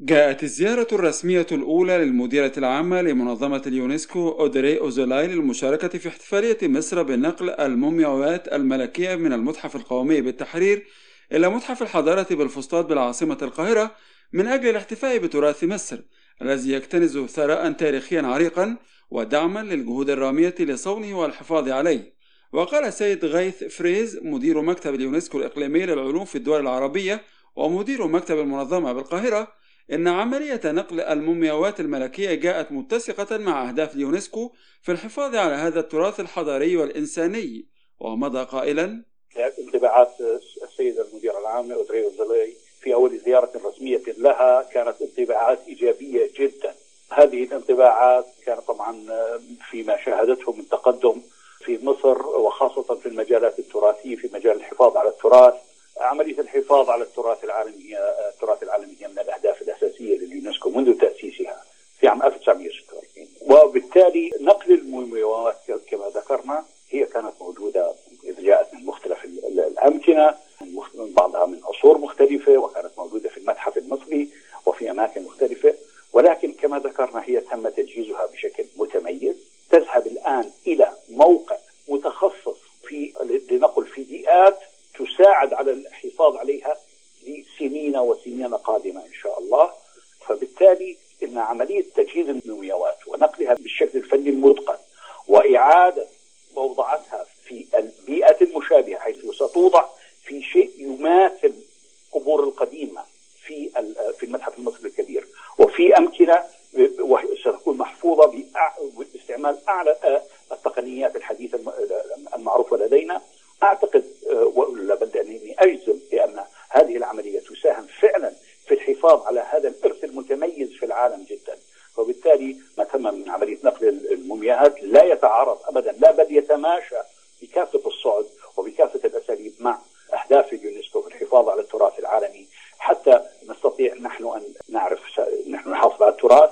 جاءت الزيارة الرسمية الأولى للمديرة العامة لمنظمة اليونسكو أودري أوزولاي للمشاركة في احتفالية مصر بنقل المومياوات الملكية من المتحف القومي بالتحرير إلى متحف الحضارة بالفسطاط بالعاصمة القاهرة من أجل الاحتفاء بتراث مصر الذي يكتنز ثراء تاريخيا عريقا ودعما للجهود الرامية لصونه والحفاظ عليه. وقال السيد غيث فريز مدير مكتب اليونسكو الإقليمي للعلوم في الدول العربية ومدير مكتب المنظمة بالقاهرة إن عملية نقل المومياوات الملكية جاءت متسقة مع أهداف اليونسكو في الحفاظ على هذا التراث الحضاري والإنساني. ومضى قائلا انطباعات السيد المدير العام أودري الزلي في أول زيارة رسمية لها كانت انطباعات إيجابية جدا. هذه الانطباعات كانت طبعا فيما شاهدته من تقدم في مصر وخاصة في المجالات التراثية في مجال الحفاظ على التراث عملية الحفاظ على التراث العالمي هي من الأهداف الأساسية لليونسكو منذ تأسيسها في عام 1946 وبالتالي نقل المومياوات كما ذكرنا هي كانت موجودة إذ جاءت من مختلف الأمكنة من بعضها من عصور مختلفة وكانت موجودة في المتحف المصري وفي أماكن مختلفة ولكن كما ذكرنا هي تم تجهيزها بشكل متميز تذهب الآن إلى موقع متخصص في لنقل فيديوهات تساعد على الحفاظ عليها لسنين وسنين قادمة إن شاء الله فبالتالي إن عملية المومياوات ونقلها بالشكل الفني المتقن وإعادة موضعتها في البيئة المشابهة حيث ستوضع في شيء يماثل قبور القديمة في في المتحف المصري الكبير. وفي أمكنة ستكون محفوظة باستعمال أعلى التقنيات الحديثة المعروفة لدينا. أعتقد ولا بد أني أجزم بأن هذه العملية تساهم فعلا في الحفاظ على هذا الإرث المتميز في العالم جدا. وبالتالي ما تم من عملية نقل المومياءات لا يتعارض أبدا لا بل يتماشى بكافة الصعد وبكافة الأساليب مع أهداف اليونسكو في الحفاظ على التراث العالمي. حتى نستطيع نحن أن نعرف نحن نحافظ على التراث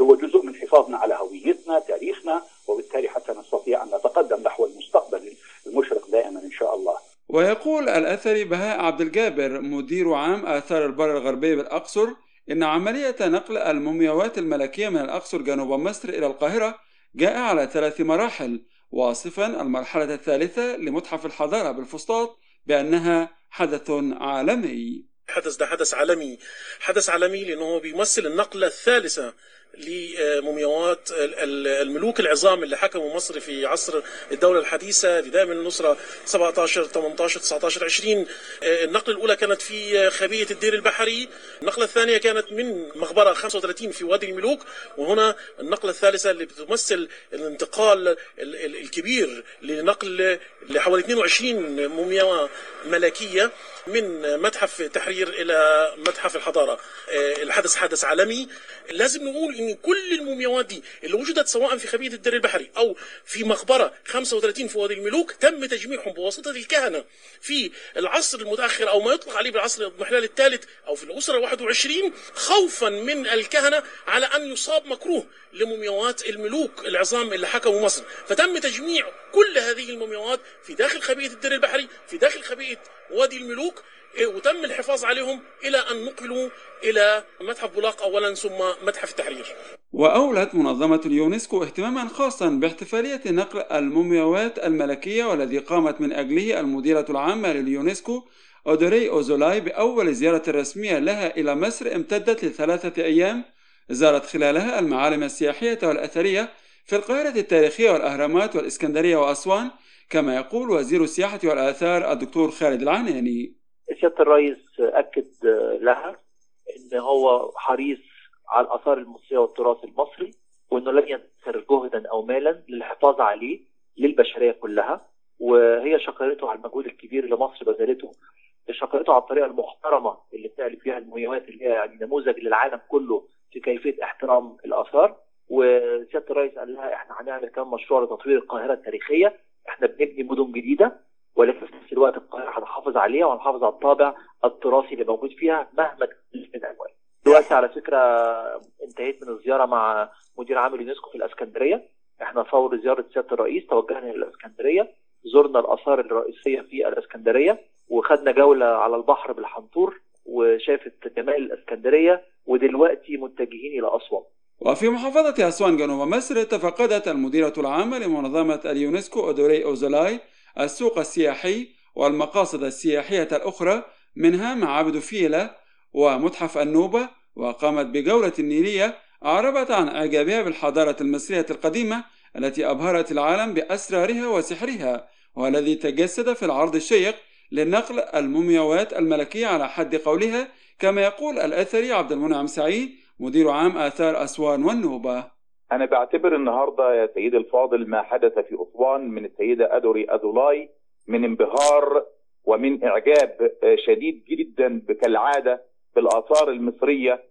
هو جزء من حفاظنا على هويتنا تاريخنا وبالتالي حتى نستطيع أن نتقدم نحو المستقبل المشرق دائما إن شاء الله. ويقول الأثري بهاء عبد الجابر مدير عام آثار البر الغربي بالأقصر إن عملية نقل المومياوات الملكية من الأقصر جنوب مصر إلى القاهرة جاء على ثلاث مراحل واصفا المرحلة الثالثة لمتحف الحضارة بالفسطاط بأنها حدث عالمي. حدث ده حدث عالمي حدث عالمي لأنه بيمثل النقلة الثالثة لمومياوات الملوك العظام اللي حكموا مصر في عصر الدولة الحديثة بداية من النصرة 17 18 19 20 النقلة الأولى كانت في خبية الدير البحري. النقلة الثانية كانت من مقبرة 35 في وادي الملوك. وهنا النقلة الثالثة اللي بتمثل الانتقال الكبير لنقل لحوالي 22 مومياء ملكية من متحف تحرير إلى متحف الحضارة. الحدث حدث عالمي. لازم نقول ان كل المومياوات دي اللي وجدت سواء في خبيئه الدير البحري أو في مقبرة 35 في وادي الملوك تم تجميعهم بواسطة الكهنة. في العصر المتأخر أو ما يطلق عليه بالعصر الاضمحلال الثالث أو في الأسرة 21 خوفا من الكهنة على أن يصاب مكروه لمومياوات الملوك العظام اللي حكموا مصر. فتم تجميع كل هذه المومياوات في داخل خبيئه الدير البحري في داخل خبيئه وادي الملوك وتم الحفاظ عليهم إلى أن نقلوا إلى متحف بولاق أولا ثم متحف التحرير. وأولت منظمة اليونسكو اهتماما خاصا باحتفالية نقل المومياوات الملكية والذي قامت من أجله المديرة العامة لليونسكو أودري أوزولاي بأول زيارة رسمية لها إلى مصر امتدت لثلاثة أيام زارت خلالها المعالم السياحية والأثرية في القاهرة التاريخية والأهرامات والإسكندرية وأسوان كما يقول وزير السياحة والآثار الدكتور خالد العناني. سيادة الرئيس أكد لها إن هو حريص على الآثار المصرية والتراث المصري وإنه لن ينتهر جهدا أو مالا للحفاظ عليه للبشرية كلها. وهي شكرته على المجهود الكبير اللي مصر بذلته شكرته على الطريقة المحترمة اللي بتعمل فيها المومياوات اللي هي يعني نموذج للعالم كله في كيفية احترام الآثار. وسيادة الرئيس قال لها إحنا هنعمل كمان مشروع لتطوير القاهرة التاريخية. إحنا بنبني مدن جديدة ولكن الوقت القاهره هنحافظ عليها وهنحافظ على الطابع التراثي اللي موجود فيها مهما كانت الاموال. دلوقتي على فكرة انتهيت من الزيارة مع مدير عام اليونسكو في الإسكندرية إحنا فور زيارة سيادة الرئيس توجهنا إلى الاسكندريه زرنا الآثار الرئيسية في الإسكندرية وخدنا جولة على البحر بالحنطور وشافت جمال الإسكندرية ودلوقتي متجهين إلى أسوان وفي محافظة أسوان جنوب مصر تفقدت المديرة العامة لمنظمة اليونسكو أودوري أوزولاي السوق السياحي والمقاصد السياحية الأخرى منها معابد فيلة ومتحف النوبة وقامت بجولة نيلية أعربت عن إعجابها بالحضارة المصرية القديمة التي أبهرت العالم بأسرارها وسحرها والذي تجسد في العرض الشيق لنقل المومياوات الملكية على حد قولها كما يقول الأثري عبد المنعم سعيد مدير عام آثار أسوان والنوبة. أنا بعتبر النهاردة يا سيدي الفاضل ما حدث في أسوان من السيدة أدوري أدولاي من انبهار ومن إعجاب شديد جدا كالعادة بالآثار المصرية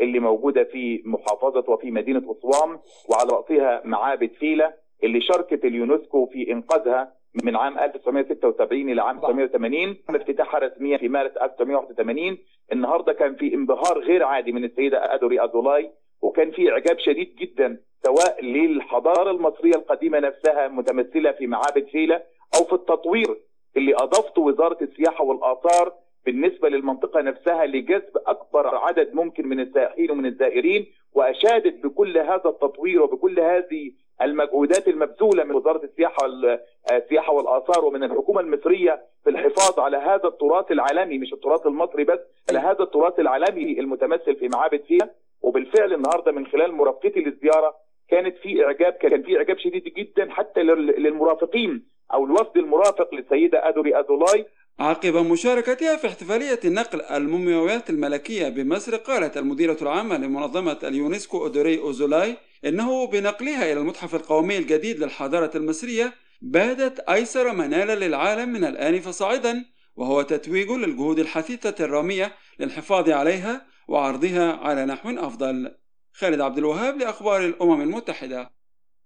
اللي موجودة في محافظة وفي مدينة أسوان وعلى رأسها معابد فيلة اللي شاركت اليونسكو في إنقاذها من عام 1976 إلى عام 1980 افتتاحها رسميا في مارس 1981 النهارده كان في انبهار غير عادي من السيدة أدوري أدولاي وكان في إعجاب شديد جدا سواء للحضارة المصرية القديمة نفسها متمثلة في معابد فيلة أو في التطوير اللي أضافته وزارة السياحة والآثار بالنسبة للمنطقة نفسها لجذب أكبر عدد ممكن من السائحين ومن الزائرين وأشادت بكل هذا التطوير وبكل هذه المجهودات المبذولة من وزارة السياحة السياحة والآثار ومن الحكومة المصرية في الحفاظ على هذا التراث العالمي مش التراث المصري بس على هذا التراث العالمي المتمثل في معابد فيها. وبالفعل النهارده من خلال مرافقتي للزيارة كانت في إعجاب كان في إعجاب شديد جدا حتى للمرافقين. أو الوفد المرافق للسيدة أدوري أدولاي. عقب مشاركتها في احتفالية نقل المومياوات الملكية بمصر قالت المديرة العامة لمنظمة اليونسكو أودوري أوزولاي إنه بنقلها إلى المتحف القومي الجديد للحضارة المصرية بادت أيسر منالا للعالم من الآن فصاعدا وهو تتويج للجهود الحثيثة الرامية للحفاظ عليها وعرضها على نحو أفضل. خالد عبد الوهاب لأخبار الأمم المتحدة.